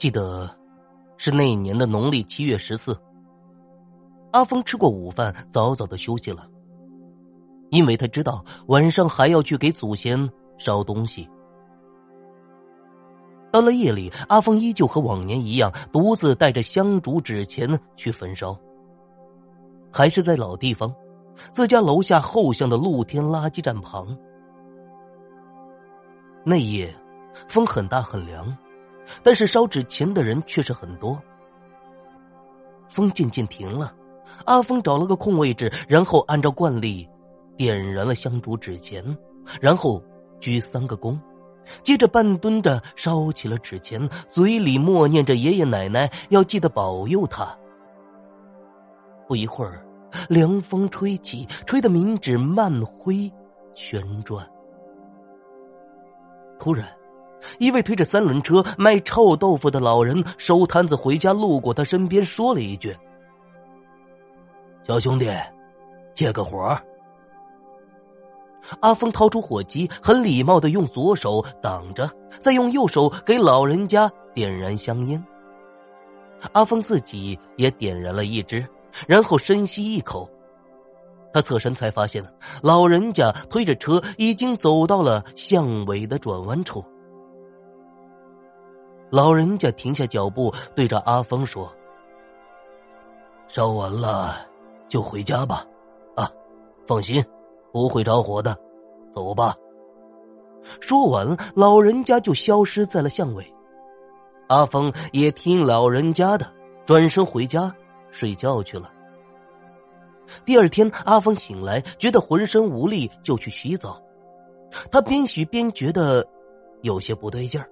记得是那一年的农历七月十四。阿峰吃过午饭，早早的休息了，因为他知道晚上还要去给祖先烧东西。到了夜里，阿峰依旧和往年一样，独自带着香烛纸钱去焚烧。还是在老地方，自家楼下后巷的露天垃圾站旁。那夜，风很大很凉，但是烧纸钱的人却是很多。风渐渐停了，阿峰找了个空位置，然后按照惯例，点燃了香烛纸钱，然后鞠三个躬。接着半蹲着烧起了纸钱，嘴里默念着爷爷奶奶要记得保佑他。不一会儿，凉风吹起，吹得冥纸漫挥旋转。突然，一位推着三轮车卖臭豆腐的老人收摊子回家，路过他身边，说了一句：“小兄弟，借个火。”阿峰掏出火机，很礼貌的用左手挡着，再用右手给老人家点燃香烟。阿峰自己也点燃了一支，然后深吸一口。他侧身才发现，老人家推着车已经走到了巷尾的转弯处。老人家停下脚步，对着阿峰说：“烧完了就回家吧，啊，放心。”不会着火的，走吧。说完，老人家就消失在了巷尾。阿峰也听老人家的，转身回家睡觉去了。第二天，阿峰醒来，觉得浑身无力，就去洗澡。他边洗边觉得有些不对劲儿。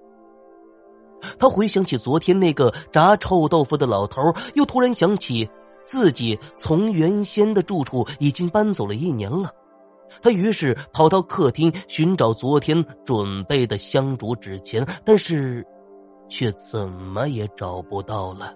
他回想起昨天那个炸臭豆腐的老头，又突然想起自己从原先的住处已经搬走了一年了。他于是跑到客厅寻找昨天准备的香烛纸钱，但是，却怎么也找不到了。